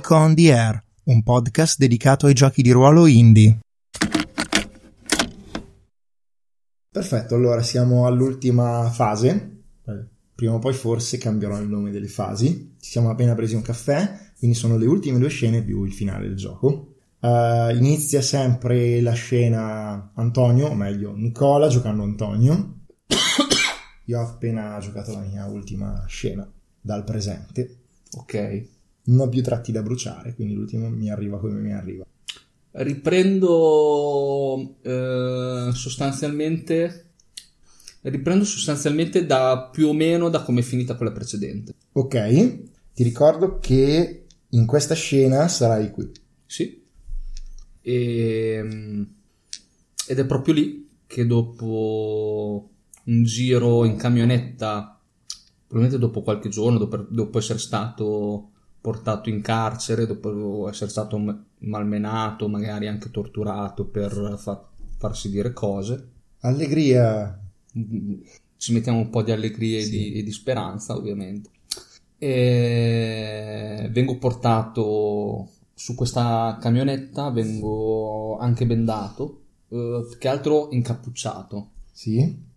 Indico on the Air, un podcast dedicato ai giochi di ruolo indie. Perfetto, allora siamo all'ultima fase. Eh, prima o poi forse cambierò il nome delle fasi. Ci siamo appena presi un caffè, quindi sono le ultime due scene più il finale del gioco. Uh, inizia sempre la scena Antonio, o meglio Nicola giocando Antonio. Io ho appena giocato la mia ultima scena dal presente. Ok. Non ho più tratti da bruciare, quindi l'ultimo mi arriva come mi arriva. Riprendo eh, sostanzialmente riprendo sostanzialmente da più o meno da come è finita quella precedente. Ok, ti ricordo che in questa scena sarai qui. Sì. E, ehm, ed è proprio lì che dopo un giro in camionetta, probabilmente dopo qualche giorno, dopo, dopo essere stato portato in carcere, dopo essere stato malmenato, magari anche torturato per fa- farsi dire cose. Allegria! Ci mettiamo un po' di allegria sì. e, di, e di speranza, ovviamente. E vengo portato su questa camionetta, vengo anche bendato, eh, che altro incappucciato. Sì.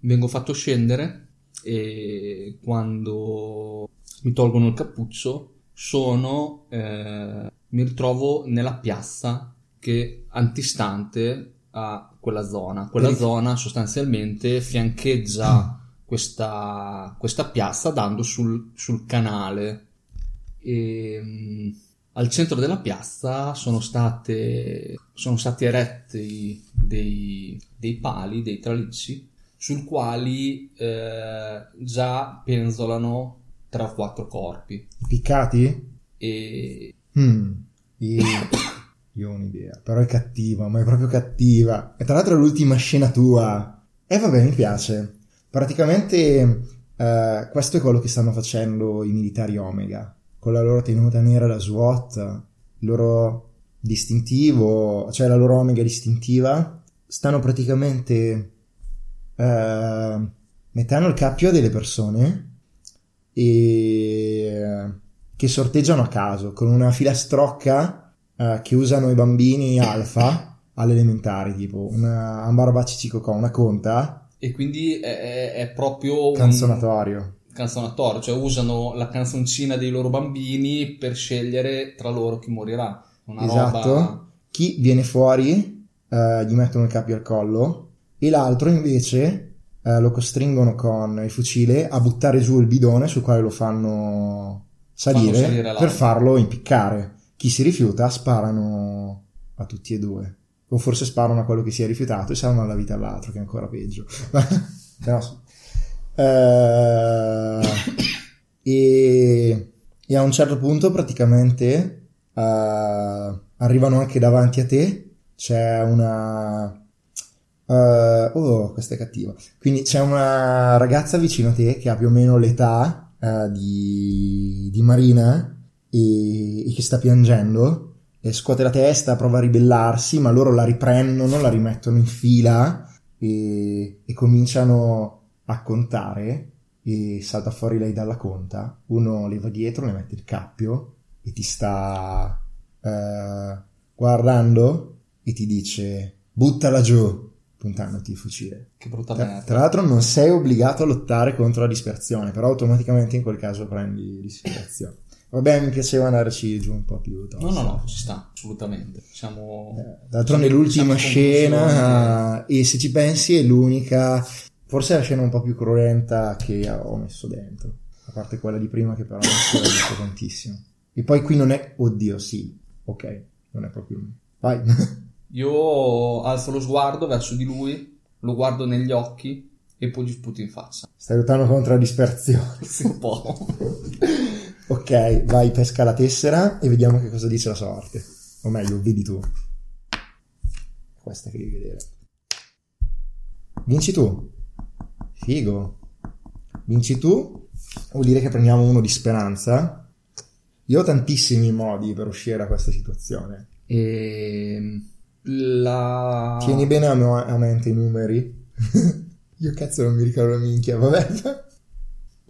vengo fatto scendere e quando mi tolgono il cappuccio sono eh, mi ritrovo nella piazza che antistante a quella zona quella Perché? zona sostanzialmente fiancheggia questa, questa piazza dando sul, sul canale e um, al centro della piazza sono, state, sono stati eretti dei, dei pali, dei tralicci sul quali eh, già penzolano tre o quattro corpi. Piccati? E... Mm, io, io ho un'idea, però è cattiva, ma è proprio cattiva. E tra l'altro è l'ultima scena tua. E eh, vabbè, mi piace. Praticamente eh, questo è quello che stanno facendo i militari Omega. Con la loro tenuta nera, la SWAT, il loro distintivo, cioè la loro Omega distintiva, stanno praticamente eh, mettendo il cappio delle persone e che sorteggiano a caso con una filastrocca eh, che usano i bambini alfa all'elementare, tipo una Ambarba Cicicocò, una conta. E quindi è, è proprio canzonatorio. Un canzonatorio, cioè usano la canzoncina dei loro bambini per scegliere tra loro chi morirà. Una esatto. Roba... Chi viene fuori eh, gli mettono il cappio al collo e l'altro invece eh, lo costringono con il fucile a buttare giù il bidone sul quale lo fanno salire, fanno salire per farlo impiccare. Chi si rifiuta sparano a tutti e due. O forse sparano a quello che si è rifiutato e salvano la vita all'altro, che è ancora peggio. Però, eh, e, e, a un certo punto praticamente eh, arrivano anche davanti a te. C'è una Uh, oh, questa è cattiva. Quindi c'è una ragazza vicino a te che ha più o meno l'età uh, di, di, Marina e, e, che sta piangendo e scuote la testa, prova a ribellarsi, ma loro la riprendono, la rimettono in fila e, e cominciano a contare e salta fuori lei dalla conta. Uno le va dietro, le mette il cappio e ti sta uh, guardando e ti dice buttala giù puntandoti il fucile. Che brutta tra. Tra l'altro non sei obbligato a lottare contro la disperazione, però automaticamente in quel caso prendi l'ispirazione. Vabbè, mi piaceva andarci giù un po' più. Tosto. No, no, no, ci sta, assolutamente. Siamo... Eh, d'altronde l'ultima scena, e se ci pensi è l'unica, forse è la scena un po' più cruenta che ho messo dentro, a parte quella di prima che però non si è tantissimo. E poi qui non è, oddio, sì, ok, non è proprio... Vai. Io alzo lo sguardo verso di lui, lo guardo negli occhi e poi gli sputo in faccia. Stai lottando contro la disperazione. Sì, un po'. ok, vai, pesca la tessera e vediamo che cosa dice la sorte. O meglio, vedi tu. Questa che devi vedere. Vinci tu. Figo. Vinci tu. Vuol dire che prendiamo uno di speranza. Io ho tantissimi modi per uscire da questa situazione. E ehm, la... Tieni bene a, me- a mente i numeri. Io cazzo non mi ricordo minchia, vabbè.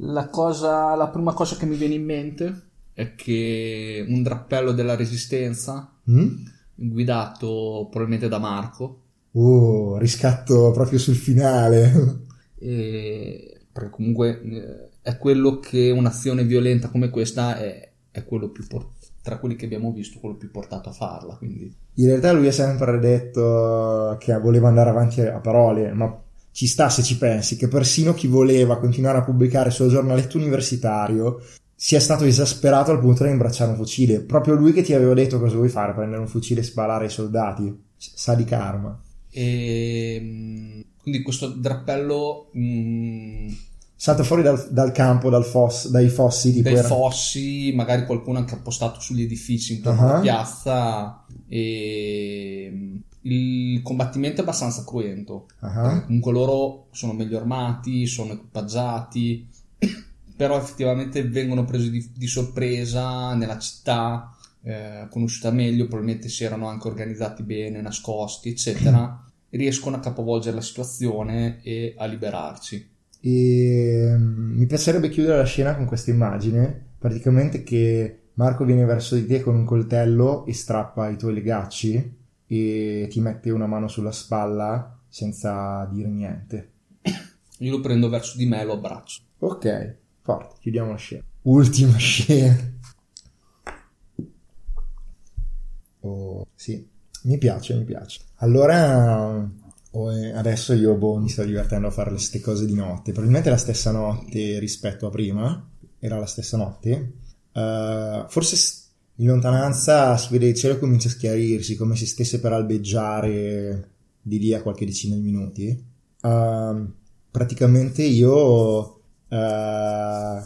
La cosa, la prima cosa che mi viene in mente è che un drappello della resistenza Mm? guidato probabilmente da Marco Oh, riscatto proprio sul finale. e- perché comunque eh, è quello che un'azione violenta come questa è, è quello più por- tra quelli che abbiamo visto quello più portato a farla quindi In realtà lui ha sempre detto che voleva andare avanti a parole, ma ci sta se ci pensi che persino chi voleva continuare a pubblicare il suo giornaletto universitario sia stato esasperato al punto da imbracciare un fucile. Proprio lui che ti aveva detto cosa vuoi fare, prendere un fucile e sparare ai soldati. Sa di karma. e mm, quindi questo drappello mm, Salta fuori dal, dal campo, dal foss- dai fossi, tipo dai era- fossi, magari qualcuno anche appostato sugli edifici intorno Ah. alla piazza e mm, il combattimento è abbastanza cruento. Perché comunque loro sono meglio armati, sono equipaggiati, però effettivamente vengono presi di, di sorpresa nella città, eh, conosciuta meglio, probabilmente si erano anche organizzati bene, nascosti, eccetera, riescono a capovolgere la situazione e a liberarci. E mm, mi piacerebbe chiudere la scena con questa immagine, praticamente che Marco viene verso di te con un coltello e strappa i tuoi legacci e ti mette una mano sulla spalla senza dire niente. Io lo prendo verso di me e lo abbraccio. Ok, forte, chiudiamo la scena. Ultima scena. Oh, sì, mi piace, mi piace. Allora, adesso io boh, mi sto divertendo a fare queste cose di notte. Probabilmente la stessa notte rispetto a prima. Era la stessa notte. Eh, forse in lontananza si vede il cielo comincia a schiarirsi, come se stesse per albeggiare di lì a qualche decina di minuti. Ehm, praticamente io eh,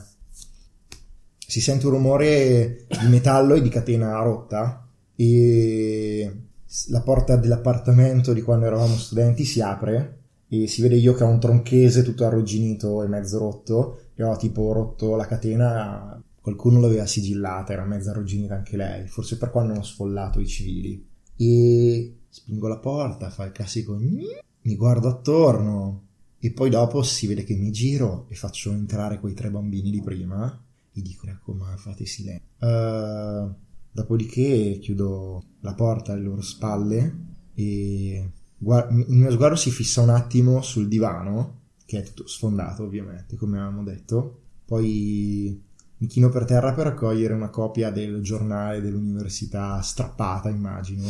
si sente un rumore di metallo e di catena rotta e la porta dell'appartamento di quando eravamo studenti si apre e si vede io che ho un tronchese tutto arrugginito e mezzo rotto e ho tipo rotto la catena qualcuno l'aveva sigillata era mezza arrugginita anche lei forse per quando hanno sfollato i civili e spingo la porta fa il classico mi guardo attorno e poi dopo si vede che mi giro e faccio entrare quei tre bambini di prima e dico, raccomando, fate silenzio. Eh, dopodiché chiudo la porta alle loro spalle e gua- il mio sguardo si fissa un attimo sul divano, che è tutto sfondato ovviamente, come avevamo detto. Poi mi chino per terra per raccogliere una copia del giornale dell'università strappata, immagino.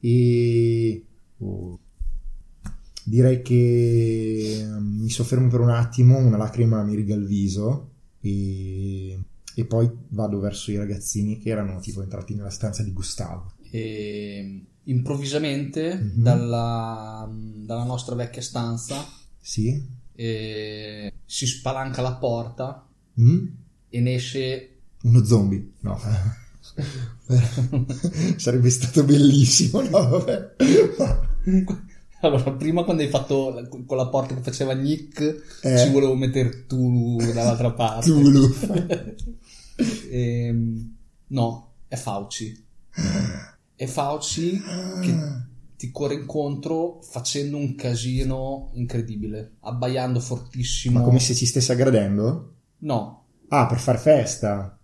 E... oh, Direi che mm, mi soffermo per un attimo, una lacrima mi riga il viso e, e poi vado verso i ragazzini che erano tipo entrati nella stanza di Gustavo. E improvvisamente Mhm. dalla, dalla nostra vecchia stanza Sì? eh, si spalanca la porta Mm? e ne esce Uno zombie? No. Sarebbe stato bellissimo, no? Vabbè. allora prima quando hai fatto con la porta che faceva Nick Eh. ci volevo mettere tu dall'altra parte Tulu. Ehm, no è Fauci è Fauci che ti corre incontro facendo un casino incredibile abbaiando fortissimo Ma come se ci stesse aggredendo? no Ah, per far festa.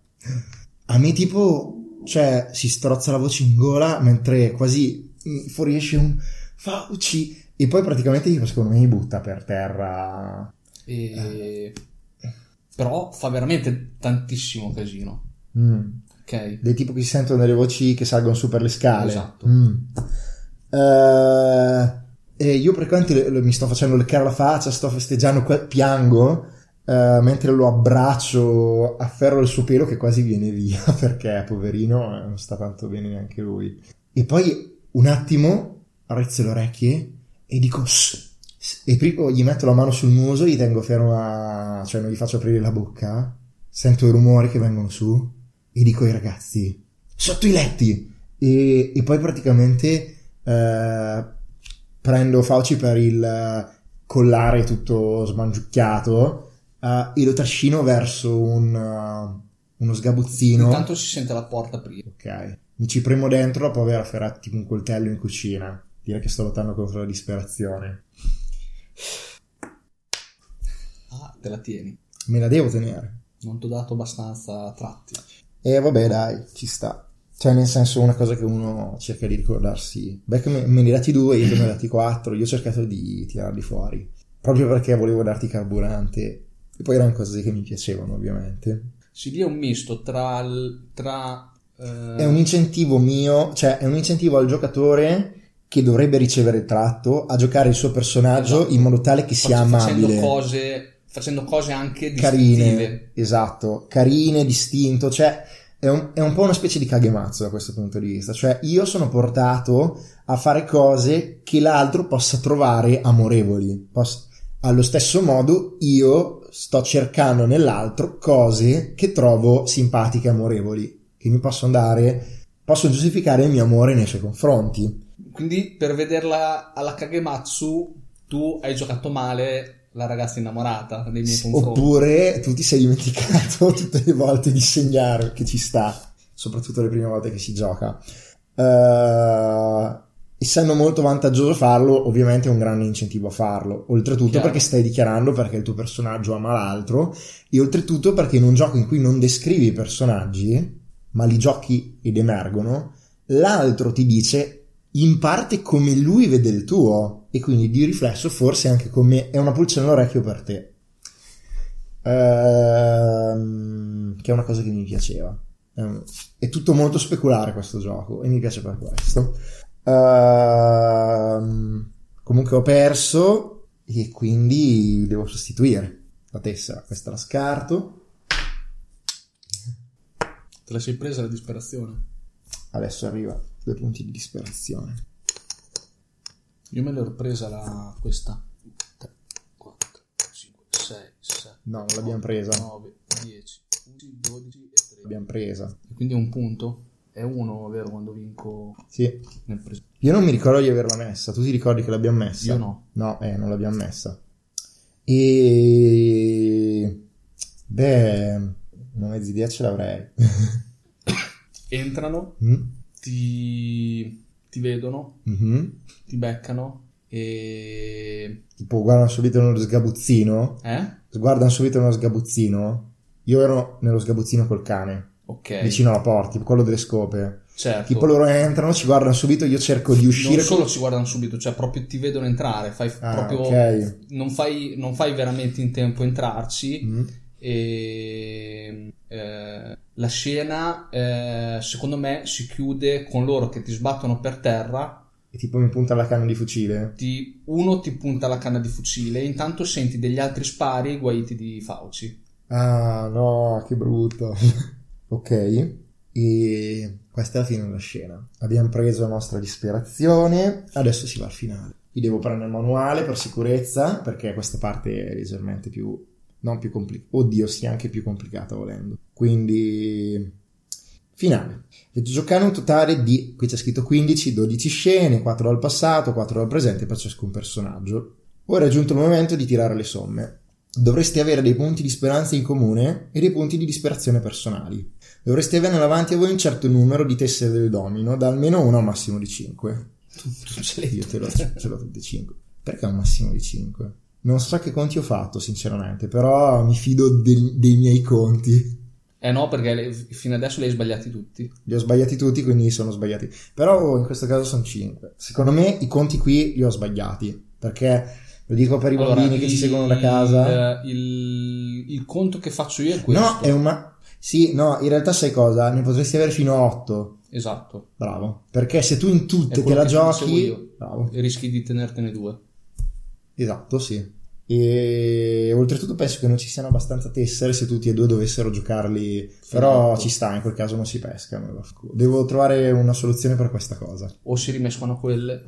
A me tipo, cioè, si strozza la voce in gola mentre quasi fuoriesce un Fauci e poi praticamente tipo, secondo me mi butta per terra. E- Però fa veramente tantissimo casino. Mm. Ok? Dei tipo che si sentono delle voci che salgono su per le scale. Esatto. Mm. Eh, e io praticamente le- le- mi sto facendo leccare la faccia, sto festeggiando, piango, eh, mentre lo abbraccio, afferro il suo pelo che quasi viene via perché poverino eh, non sta tanto bene neanche lui. E poi un attimo arrezzo le orecchie e dico "Shh", e prima gli metto la mano sul muso, gli tengo fermo a... cioè non gli faccio aprire la bocca, sento i rumori che vengono su e dico ai ragazzi sotto i letti! E, e poi praticamente eh, prendo Fauci per il eh, collare tutto smangiucchiato eh, e lo trascino verso un, eh, uno sgabuzzino. Intanto si sente la porta aprire. ok. Mi ci premo dentro dopo aver afferrato tipo un coltello in cucina. Direi che sto lottando contro la disperazione Ah, te la tieni. me la devo tenere Non ti ho dato abbastanza tratti. E vabbè, dai, ci sta. Cioè, nel senso, una cosa che uno cerca di ricordarsi. Beh, me, me ne hai dati due, io te ne ho dati quattro, io ho cercato di tirarli fuori. Proprio perché volevo darti carburante. E poi erano cose che mi piacevano, ovviamente. Si dia un misto tra... tra eh, È un incentivo mio, cioè è un incentivo al giocatore che dovrebbe ricevere il tratto a giocare il suo personaggio Esatto. in modo tale che sia fac- amabile. Facendo cose, facendo cose anche carine, distintive. esatto, carine, distinto, cioè è un, è un po' una specie di kagematsu da questo punto di vista, cioè io sono portato a fare cose che l'altro possa trovare amorevoli, Poss- allo stesso modo io sto cercando nell'altro cose che trovo simpatiche e amorevoli, che mi possono dare, possono giustificare il mio amore nei suoi confronti. Quindi per vederla alla Kagematsu tu hai giocato male la ragazza innamorata dei miei confronti. Oppure tu ti sei dimenticato tutte le volte di segnare che ci sta, soprattutto le prime volte che si gioca. Eh, essendo molto vantaggioso farlo, ovviamente è un grande incentivo a farlo. Oltretutto Chiaro. perché stai dichiarando perché il tuo personaggio ama l'altro, e oltretutto perché in un gioco in cui non descrivi i personaggi, ma li giochi ed emergono, l'altro ti dice in parte come lui vede il tuo, e quindi di riflesso forse anche come è una pulce nell'orecchio per te. Ehm, che è una cosa che mi piaceva. Ehm, È tutto molto speculare questo gioco e mi piace per questo. Ehm, comunque ho perso e quindi devo sostituire la tessera. Questa la scarto. Te la sei presa la disperazione? Adesso arriva due punti di disperazione. Io me l'ho presa la... questa. 3, 4, 5, 6, 7. No, non l'abbiamo presa. 9, 10, 11, 12 e 13. L'abbiamo presa. E quindi è un punto? È uno, vero, quando vinco Sì. nel preso. Io non mi ricordo di averla messa. Tu ti ricordi che l'abbiamo messa? Io no. No, eh, non l'abbiamo messa. E... Beh, una mezza idea ce l'avrei. Entrano, Mm? Ti, ti vedono, Mhm. ti beccano e... Tipo, guardano subito nello sgabuzzino. Eh? Guardano subito nello sgabuzzino. Io ero nello sgabuzzino col cane, Ok. vicino alla porta, tipo quello delle scope. Certo. Tipo loro entrano, ci guardano subito, io cerco di uscire. non solo con- ci guardano subito, cioè proprio ti vedono entrare, fai Ah, proprio... ok. Non, fai, non fai veramente in tempo a entrarci Mm. E eh, la scena eh, secondo me si chiude con loro che ti sbattono per terra E tipo mi punta la canna di fucile. ti- uno ti punta la canna di fucile e intanto senti degli altri spari guaiti di Fauci Ah, no, che brutto. ok. E questa è la fine della scena. Abbiamo preso la nostra disperazione. Adesso si va al finale. Vi devo prendere il manuale per sicurezza, perché questa parte è leggermente più. Non più complicata. Oddio, sì, anche più complicata volendo. Quindi. Finale. Avete giocato un totale di. Qui c'è scritto 15, 12 scene, 4 dal passato, 4 dal presente per ciascun personaggio. Ora è giunto il momento di tirare le somme. Dovreste avere dei punti di speranza in comune e dei punti di disperazione personali. Dovreste avere davanti a voi un certo numero di tessere del domino, da almeno 1 a un massimo di 5. tu, tu ce l'hai Io te l'ho, ce l'ho tutte 5. Perché un massimo di 5? Non so che conti ho fatto, sinceramente, però mi fido del- dei miei conti. eh no perché le- fino adesso li hai sbagliati tutti Li ho sbagliati tutti, quindi sono sbagliati. Però in questo caso sono 5. Secondo me i conti qui li ho sbagliati, perché lo dico per i Allora, bambini che ci il- seguono da casa. il, il conto che faccio io è questo No, è un ma- Sì, no, in realtà sai cosa? Ne potresti avere fino a 8. esatto Bravo. Perché se tu in tutte te la giochi... io. Bravo. e rischi di tenertene due Esatto, sì. E oltretutto penso che non ci siano abbastanza tessere se tutti e due dovessero giocarli. Però Esatto. ci sta, in quel caso non si pescano. Devo trovare una soluzione per questa cosa. o si rimescono quelle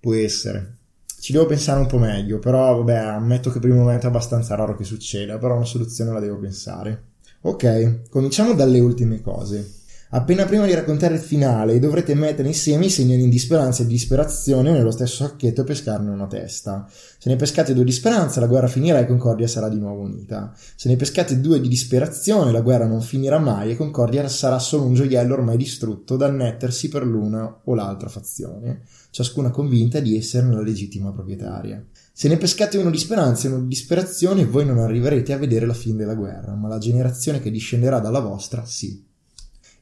Può essere. Ci devo pensare un po' meglio, però vabbè, ammetto che per il momento è abbastanza raro che succeda, però una soluzione la devo pensare. Ok, cominciamo dalle ultime cose. Appena prima di raccontare il finale, dovrete mettere insieme i segnali di speranza e di disperazione nello stesso sacchetto e pescarne una testa. Se ne pescate due di speranza, la guerra finirà e Concordia sarà di nuovo unita. Se ne pescate due di disperazione, la guerra non finirà mai e Concordia sarà solo un gioiello ormai distrutto da annettersi per l'una o l'altra fazione, ciascuna convinta di esserne la legittima proprietaria. Se ne pescate uno di speranza e uno di disperazione, voi non arriverete a vedere la fine della guerra, ma la generazione che discenderà dalla vostra sì.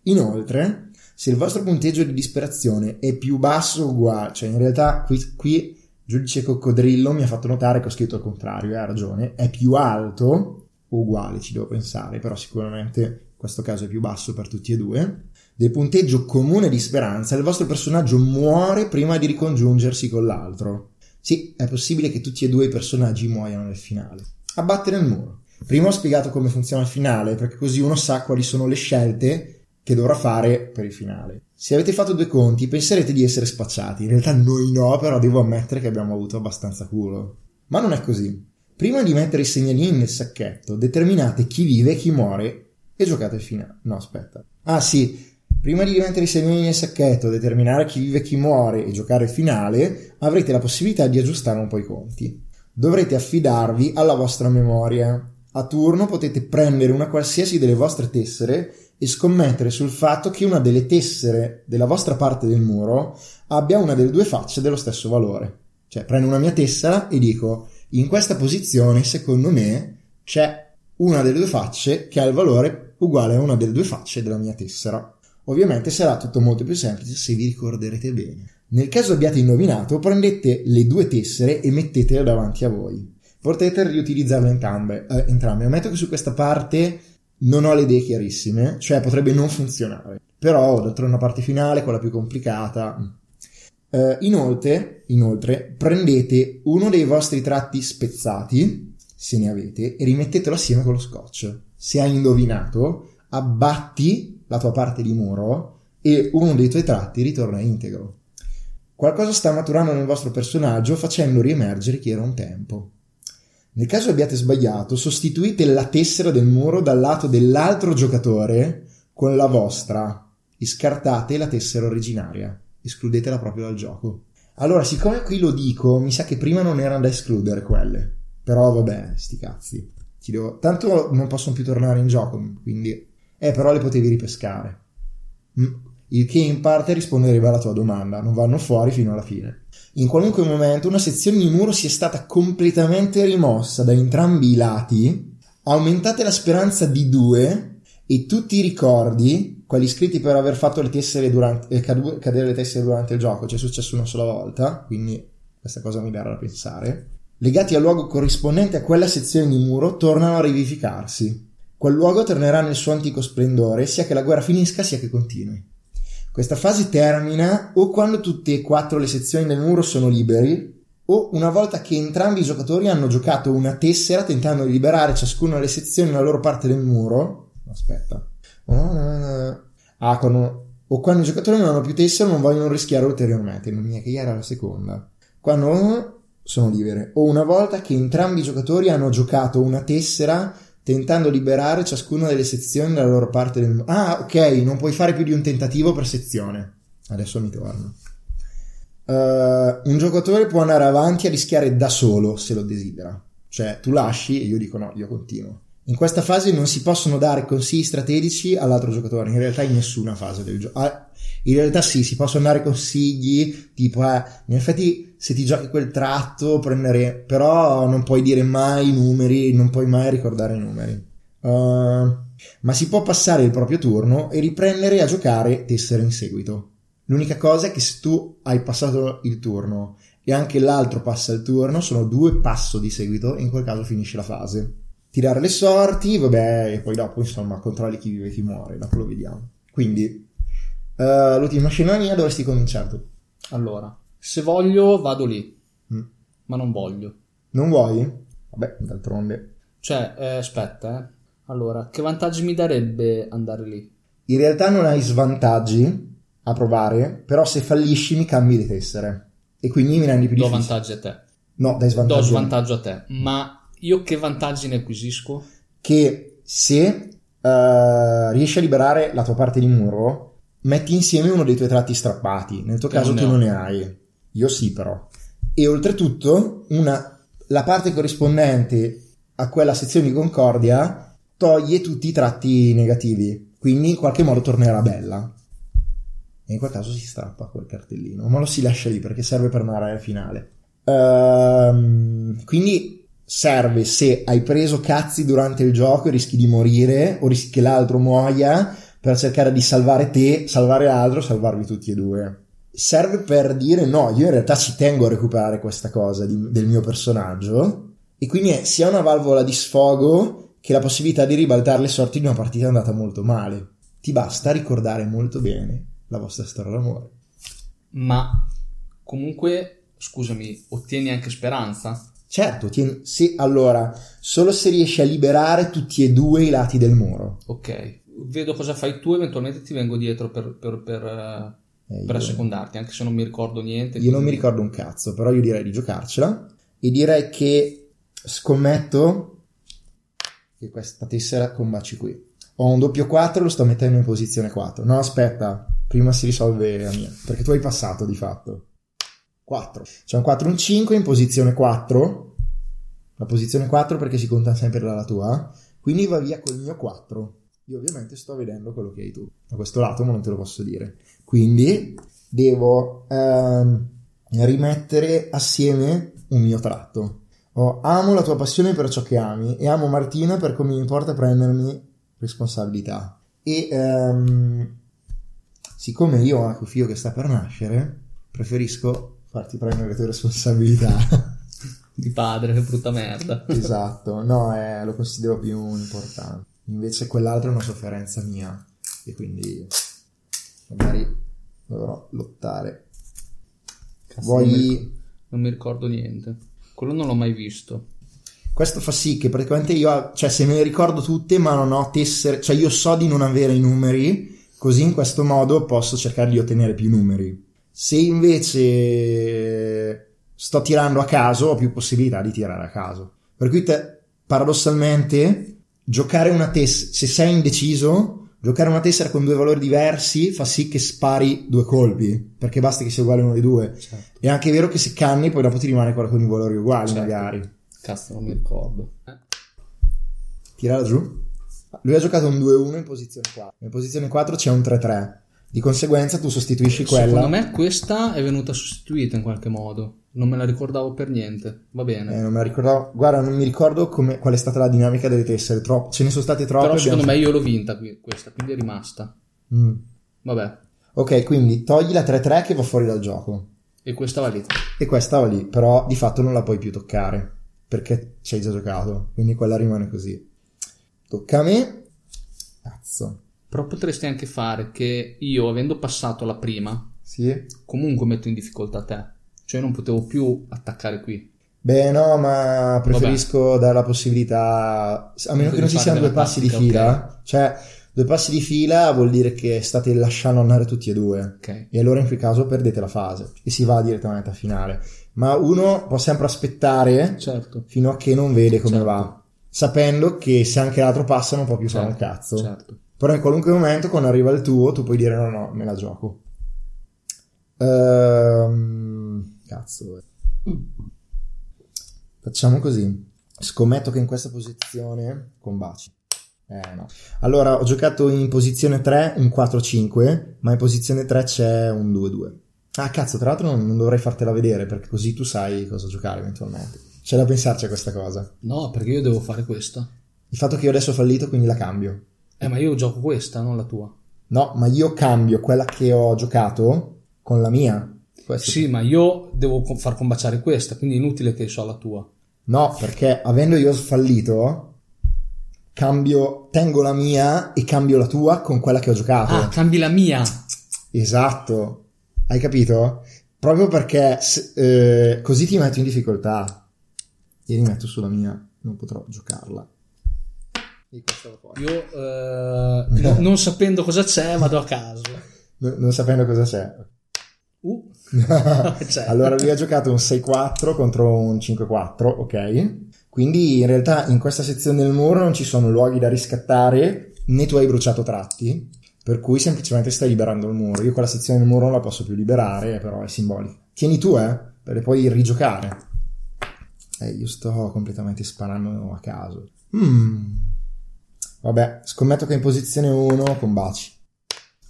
Inoltre, se il vostro punteggio di disperazione è più basso o uguale, cioè in realtà qui, qui giudice coccodrillo mi ha fatto notare che ho scritto il contrario, e ha ragione, è più alto o uguale, ci devo pensare, però sicuramente in questo caso è più basso per tutti e due, del punteggio comune di speranza, il vostro personaggio muore prima di ricongiungersi con l'altro. Sì, è possibile che tutti e due i personaggi muoiano nel finale. Abbattere il muro. Prima ho spiegato come funziona il finale, perché così uno sa quali sono le scelte che dovrà fare per il finale. Se avete fatto due conti, penserete di essere spacciati. In realtà noi no, però devo ammettere che abbiamo avuto abbastanza culo. Ma non è così. Prima di mettere i segnalini nel sacchetto, determinate chi vive e chi muore e giocate il finale. No, aspetta. Ah sì, prima di mettere i segnalini nel sacchetto, determinare chi vive e chi muore e giocare il finale, avrete la possibilità di aggiustare un po' i conti. Dovrete affidarvi alla vostra memoria. A turno potete prendere una qualsiasi delle vostre tessere e scommettere sul fatto che una delle tessere della vostra parte del muro abbia una delle due facce dello stesso valore. Cioè, prendo una mia tessera e dico, in questa posizione, secondo me, c'è una delle due facce che ha il valore uguale a una delle due facce della mia tessera. Ovviamente sarà tutto molto più semplice se vi ricorderete bene. Nel caso abbiate indovinato, prendete le due tessere e mettetele davanti a voi. Potete riutilizzarle entrambe. Eh, entrambe. Ammetto che su questa parte non ho le idee chiarissime, cioè potrebbe non funzionare. Però dato una parte finale, quella più complicata. Uh, inoltre, inoltre, prendete uno dei vostri tratti spezzati, se ne avete, e rimettetelo assieme con lo scotch. Se hai indovinato, abbatti la tua parte di muro e uno dei tuoi tratti ritorna integro. Qualcosa sta maturando nel vostro personaggio facendo riemergere chi era un tempo. Nel caso abbiate sbagliato, sostituite la tessera del muro dal lato dell'altro giocatore con la vostra e scartate la tessera originaria. Escludetela proprio dal gioco. Allora, siccome qui lo dico, mi sa che prima non erano da escludere quelle. Però vabbè, sti cazzi. Devo... Tanto non possono più tornare in gioco, quindi... Eh, però le potevi ripescare. Mm. Il che in parte risponderebbe alla tua domanda, non vanno fuori fino alla fine. In qualunque momento una sezione di muro sia stata completamente rimossa da entrambi i lati, aumentate la speranza di due e tutti i ricordi, quelli iscritti per aver fatto le tessere durante, eh, cadu- cadere le tessere durante il gioco, ci è successo una sola volta, quindi questa cosa mi darà da pensare, legati al luogo corrispondente a quella sezione di muro, tornano a rivivificarsi. Quel luogo tornerà nel suo antico splendore, sia che la guerra finisca sia che continui. Questa fase termina o quando tutte e quattro le sezioni del muro sono liberi o una volta che entrambi i giocatori hanno giocato una tessera tentando di liberare ciascuna delle sezioni dalla loro parte del muro. Aspetta. Ah, quando, o quando i giocatori non hanno più tessera non vogliono rischiare ulteriormente. Non mia, che era la seconda. Quando sono libere. O una volta che entrambi i giocatori hanno giocato una tessera tentando liberare ciascuna delle sezioni dalla loro parte del... Ah, ok, non puoi fare più di un tentativo per sezione. Adesso mi torno. Uh, un giocatore può andare avanti a rischiare da solo se lo desidera. Cioè, tu lasci e io dico no, io continuo. In questa fase non si possono dare consigli strategici all'altro giocatore, in realtà in nessuna fase del gioco. Ah, in realtà sì, si possono dare consigli, tipo, eh, in effetti se ti giochi quel tratto prendere, però non puoi dire mai i numeri, non puoi mai ricordare i numeri. Uh, ma si può passare il proprio turno e riprendere a giocare tessere in seguito. L'unica cosa è che se tu hai passato il turno e anche l'altro passa il turno, sono due passo di seguito e in quel caso finisce la fase. Tirare le sorti, vabbè, e poi dopo insomma controlli chi vive e chi muore, dopo lo vediamo. Quindi Uh, l'ultima scenania dovresti cominciare tu. Allora, se voglio vado lì, mm. ma non voglio. Non vuoi? Vabbè, d'altronde. Cioè, eh, aspetta, eh. Allora, che vantaggi mi darebbe andare lì? In realtà non hai svantaggi a provare, però se fallisci mi cambi le tessere. E quindi mi rendi più difficile. Do vantaggi a te. No, dai svantaggi. Do svantaggio a te. Ma io che vantaggi ne acquisisco? Che se uh, riesci a liberare la tua parte di muro, metti insieme uno dei tuoi tratti strappati. Nel tuo che caso non tu non ne hai. Io sì, però. E oltretutto, una, la parte corrispondente a quella sezione di Concordia toglie tutti i tratti negativi. Quindi in qualche modo tornerà bella. E in quel caso si strappa quel cartellino, ma lo si lascia lì perché serve per narrare il finale. Ehm, quindi serve se hai preso cazzi durante il gioco e rischi di morire o rischi che l'altro muoia per cercare di salvare te, salvare l'altro, salvarvi tutti e due. Serve per dire no, io in realtà ci tengo a recuperare questa cosa di- del mio personaggio e quindi è sia una valvola di sfogo che la possibilità di ribaltare le sorti di una partita andata molto male. Ti basta ricordare molto bene la vostra storia d'amore. Ma comunque, scusami, ottieni anche speranza? Certo, tieni- se allora, solo se riesci a liberare tutti e due i lati del muro. Ok, vedo cosa fai tu, eventualmente ti vengo dietro per, per, per, eh, per assecondarti, anche se non mi ricordo niente. Io non mi quindi- ricordo un cazzo, però io direi di giocarcela e direi che scommetto che questa tessera combaci qui. Ho un doppio 4, lo sto mettendo in posizione 4. No, aspetta, prima si risolve la mia, perché tu hai passato di fatto. 4. C'è un 4 e un 5 in posizione 4. La posizione 4 perché si conta sempre dalla tua. Quindi va via col mio 4. Io ovviamente sto vedendo quello che hai tu. Da questo lato, ma non te lo posso dire. Quindi devo ehm, rimettere assieme un mio tratto. Ho, amo la tua passione per ciò che ami e amo Martina per come mi importa prendermi responsabilità. E ehm, siccome io ho anche un figlio che sta per nascere, preferisco farti prendere le tue responsabilità. Di padre, che brutta merda. esatto, no, eh, lo considero più importante. Invece quell'altro è una sofferenza mia e quindi magari dovrò lottare. Cazzo, non, mi, Vuoi... non mi ricordo niente. Quello non l'ho mai visto. Questo fa sì che praticamente io, cioè se me le ricordo tutte ma non ho tessere, cioè io so di non avere i numeri, così in questo modo posso cercare di ottenere più numeri. Se invece sto tirando a caso, ho più possibilità di tirare a caso. Per cui te, paradossalmente, giocare una tessera, se sei indeciso, giocare una tessera con due valori diversi fa sì che spari due colpi, perché basta che sia uguale uno dei due. Certo. È anche vero che se canni poi dopo ti rimane quella con i valori uguali Certo. magari. Cazzo, non mi ricordo. Eh, Tirala giù. Lui ha giocato un 2-1 in posizione 4. In posizione 4 c'è un 3-3. Di conseguenza tu sostituisci quella. Secondo me questa è venuta sostituita in qualche modo. Non me la ricordavo per niente. Va bene. Eh, non me la ricordavo. Guarda, non mi ricordo come, qual è stata la dinamica delle tessere. Troppo. Ce ne sono state troppe. Però secondo me io l'ho vinta qui- questa, quindi è rimasta. Mm. Vabbè. Ok, quindi togli la 3-3 che va fuori dal gioco. E questa va lì. E questa va lì. Però di fatto non la puoi più toccare. Perché ci hai già giocato. Quindi quella rimane così. Tocca a me. Cazzo. Però potresti anche fare che io, avendo passato la prima, Sì. comunque metto in difficoltà te. Cioè non potevo più attaccare qui. Beh, no, ma preferisco dare la possibilità, a meno Di che non ci siano due passi di tattica, fila, cioè due passi di fila vuol dire che state lasciando andare tutti e due, Ok. e allora in quel caso perdete la fase e si va direttamente a finale. Ma uno può sempre aspettare Certo. fino a che non vede come Certo. va, sapendo che se anche l'altro passa non può più fare un Certo, cazzo. Certo. Però in qualunque momento, quando arriva il tuo, tu puoi dire no, no, me la gioco. Ehm, cazzo. Facciamo così. Scommetto che in questa posizione combaci. Eh no. Allora, ho giocato in posizione 3 un 4-5, ma in posizione 3 c'è un 2-2. Ah, cazzo, tra l'altro non, non dovrei fartela vedere, perché così tu sai cosa giocare eventualmente. C'è da pensarci a questa cosa. No, perché io devo fare questa. Il fatto che io adesso ho fallito, quindi la cambio. Eh, ma io gioco questa, non la tua. No, ma io cambio quella che ho giocato con la mia. Questo- Sì, ma io devo far combaciare questa, quindi è inutile che so la tua. No, perché avendo io fallito, cambio, tengo la mia e cambio la tua con quella che ho giocato. Ah, cambi la mia. Esatto. Hai capito? Proprio perché eh, così ti metto in difficoltà. Io li metto sulla mia, non potrò giocarla. Questa. Io, eh, no- non sapendo cosa c'è, vado a caso. No- non sapendo cosa c'è. Uh, C'è. allora lui ha giocato un 6-4 contro un 5-4, ok? Quindi in realtà in questa sezione del muro non ci sono luoghi da riscattare, né tu hai bruciato tratti, per cui semplicemente stai liberando il muro. Io quella sezione del muro non la posso più liberare, però è simbolica. Tieni tu, eh, per poi rigiocare. Eh, io sto completamente sparando a caso. Mm. Vabbè, scommetto che in posizione 1 combaci.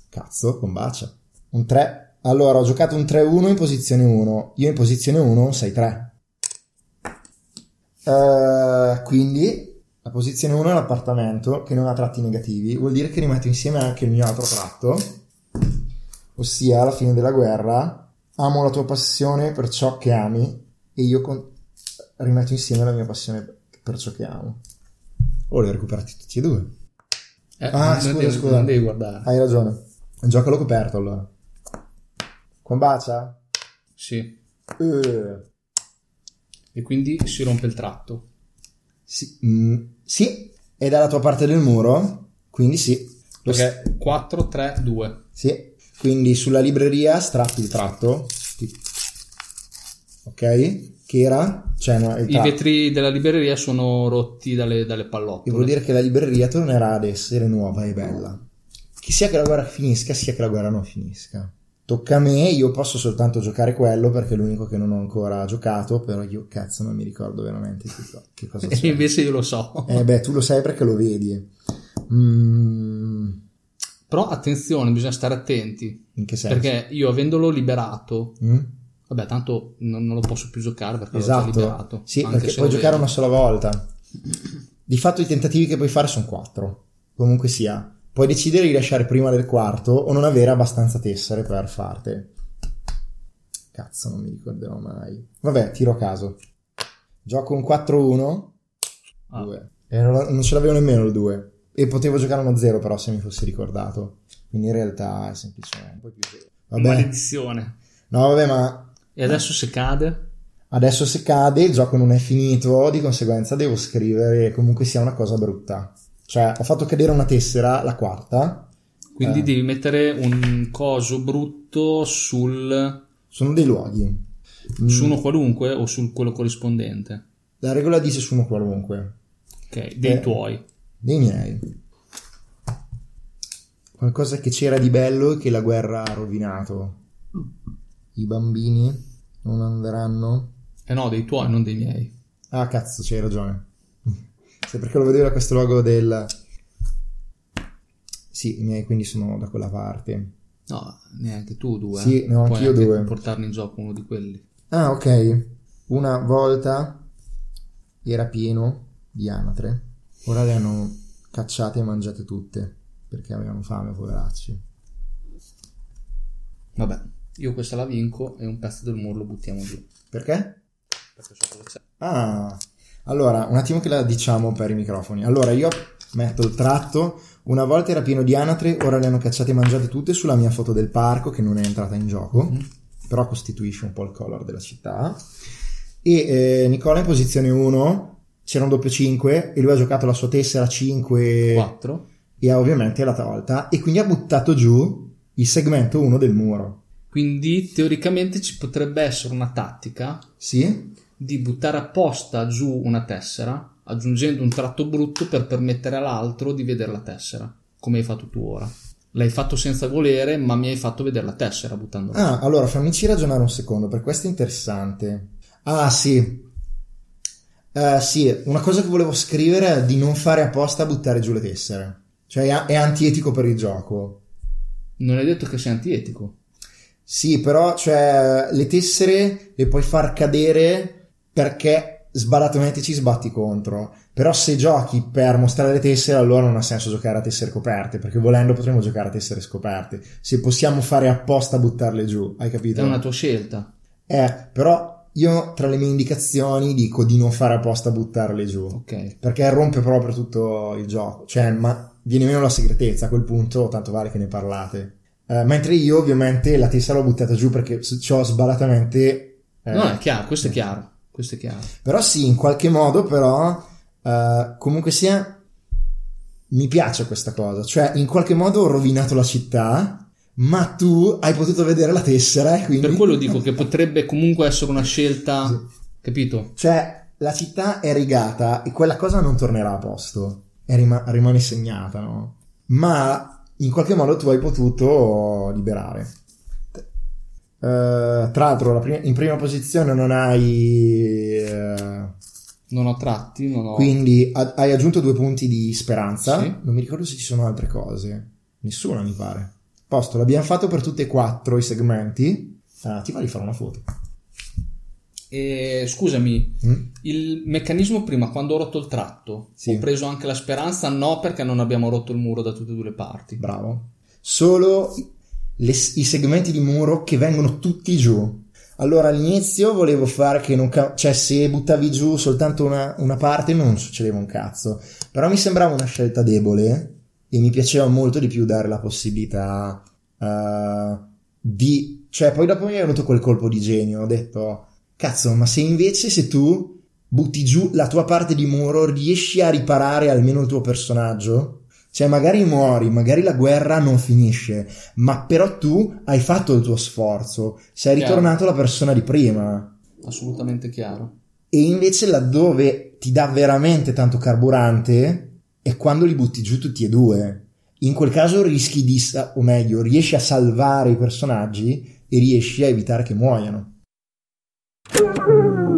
Cazzo, combacia. Un 3. Allora, ho giocato un 3-1 in posizione 1. Io in posizione 1 un 6-3. Eh, quindi, La posizione 1 è l'appartamento che non ha tratti negativi, vuol dire che rimetto insieme anche il mio altro tratto, ossia alla fine della guerra amo la tua passione per ciò che ami e io con- rimetto insieme la mia passione per ciò che amo. Oh, li ho recuperati tutti e due. Eh, Ah, scusa, devi- scusa. Non devi guardare. Hai ragione. Giocalo coperto allora. Con bacia? Sì. Eh, E quindi si rompe il tratto. sì, mm, sì, è dalla tua parte del muro, quindi sì. Perché 4, 3, 2. Sì, quindi sulla libreria strappi il tratto. Ok? Che era? Cioè, no, I vetri della libreria sono rotti dalle, dalle pallottole. vuol dire che la libreria tornerà ad essere nuova e bella. Che sia che la guerra finisca, sia che la guerra non finisca. Tocca a me, io posso soltanto giocare quello perché è l'unico che non ho ancora giocato, però io cazzo non mi ricordo veramente che, co- che cosa E c'è. invece io lo so. Eh beh, tu lo sai perché lo vedi. Mm, Però attenzione, bisogna stare attenti. in che senso? Perché io avendolo liberato, Mm? Vabbè, tanto non, non lo posso più giocare perché l'ho Esatto, liberato. sì, perché puoi giocare una sola volta. Di fatto i tentativi che puoi fare sono quattro. Comunque sia, puoi decidere di lasciare prima del quarto o non avere abbastanza tessere per fartele. Cazzo, non mi ricorderò mai. Vabbè, tiro a caso. Gioco un 4-1. Ah, 2. E non, ce l'avevo nemmeno il 2. E potevo giocare uno 0 però se mi fossi ricordato. Quindi in realtà è semplicemente un po' più. Vabbè. Maledizione. No, vabbè, ma E adesso se cade? Adesso se cade il gioco non è finito, di conseguenza devo scrivere comunque sia una cosa brutta. Cioè, ho fatto cadere una tessera, la quarta, Quindi Eh. devi mettere un coso brutto sul, sono dei luoghi. Mm, su uno qualunque o su quello corrispondente. La regola dice su uno qualunque, Ok, dei Eh. tuoi. dei miei. Qualcosa che c'era di bello e che la guerra ha rovinato. I bambini non andranno. Eh no, dei tuoi, non dei miei. Ah, cazzo, c'hai ragione. Sì, perché lo vedevo da questo logo del... Sì, i miei quindi sono da quella parte. No, neanche tu due. Sì, ne ho anch'io anche due. portarne in gioco uno di quelli. Ah, ok. Una volta era pieno di anatre. Ora le hanno cacciate e mangiate tutte perché avevano fame, poveracci. Vabbè, io questa la vinco e un pezzo del muro lo buttiamo giù. Perché? Perché so cosa c'è. Ah, allora, un attimo che la diciamo per i microfoni. Allora, io metto il tratto. Una volta era pieno di anatre, ora le hanno cacciate e mangiate tutte sulla mia foto del parco che non è entrata in gioco, però costituisce un po' il color della città. E eh, Nicola in posizione 1 c'era un doppio 5 e lui ha giocato la sua tessera 5 4. e ha ovviamente l'ha tolta e quindi ha buttato giù il segmento 1 del muro. Quindi teoricamente ci potrebbe essere una tattica Sì? di buttare apposta giù una tessera, aggiungendo un tratto brutto per permettere all'altro di vedere la tessera, come hai fatto tu ora. L'hai fatto senza volere, ma mi hai fatto vedere la tessera buttandola. Ah, allora fammici ragionare un secondo, per questo è interessante. Ah, sì. Eh, sì, una cosa che volevo scrivere è di non fare apposta a buttare giù le tessere. Cioè è, è antietico per il gioco. Non è detto che sia antietico. Sì, però cioè, le tessere le puoi far cadere perché sbadatamente ci sbatti contro. Però se giochi per mostrare le tessere, allora non ha senso giocare a tessere coperte, perché volendo potremmo giocare a tessere scoperte. Se possiamo fare apposta a buttarle giù, hai capito? È una tua scelta. Eh, però io tra le mie indicazioni dico di non fare apposta a buttarle giù. Ok. Perché rompe proprio tutto il gioco. Cioè, ma viene meno la segretezza a quel punto, tanto vale che ne parlate. Eh, mentre io, ovviamente, la tessera l'ho buttata giù perché ci ho sbalatamente. eh, No, è chiaro, questo è chiaro. Questo è chiaro. Però sì, in qualche modo, però, eh, comunque sia, mi piace questa cosa. Cioè, in qualche modo ho rovinato la città, ma tu hai potuto vedere la tessera e quindi... Per quello dico che potrebbe comunque essere una scelta, Sì. capito? Cioè, la città è rigata e quella cosa non tornerà a posto. È rima- rimane segnata, no? Ma in qualche modo tu hai potuto liberare. Eh, tra l'altro, la prima- in prima posizione non hai. eh, Non ho tratti, non ho... quindi ha- hai aggiunto due punti di speranza. Sì. Non mi ricordo se ci sono altre cose. Nessuna, mi pare. Posto, l'abbiamo fatto per tutti e quattro i segmenti. Ah, ti va di fare una foto? E, scusami, Mm? il meccanismo prima, quando ho rotto il tratto, Sì. ho preso anche la speranza? No, perché non abbiamo rotto il muro da tutte e due le parti. Bravo. Solo le- i segmenti di muro che vengono tutti giù. Allora all'inizio volevo fare che non... ca- cioè se buttavi giù soltanto una, una parte non succedeva un cazzo. Però mi sembrava una scelta debole e mi piaceva molto di più dare la possibilità eh, di... Cioè poi dopo mi è venuto quel colpo di genio. Ho detto, cazzo, ma se invece se tu butti giù la tua parte di muro riesci a riparare almeno il tuo personaggio? Cioè, magari muori, magari la guerra non finisce, ma però tu hai fatto il tuo sforzo, sei Chiaro. ritornato la persona di prima. Assolutamente chiaro. E invece laddove ti dà veramente tanto carburante è quando li butti giù tutti e due. In quel caso rischi di, o meglio, riesci a salvare i personaggi e riesci a evitare che muoiano. Thank you.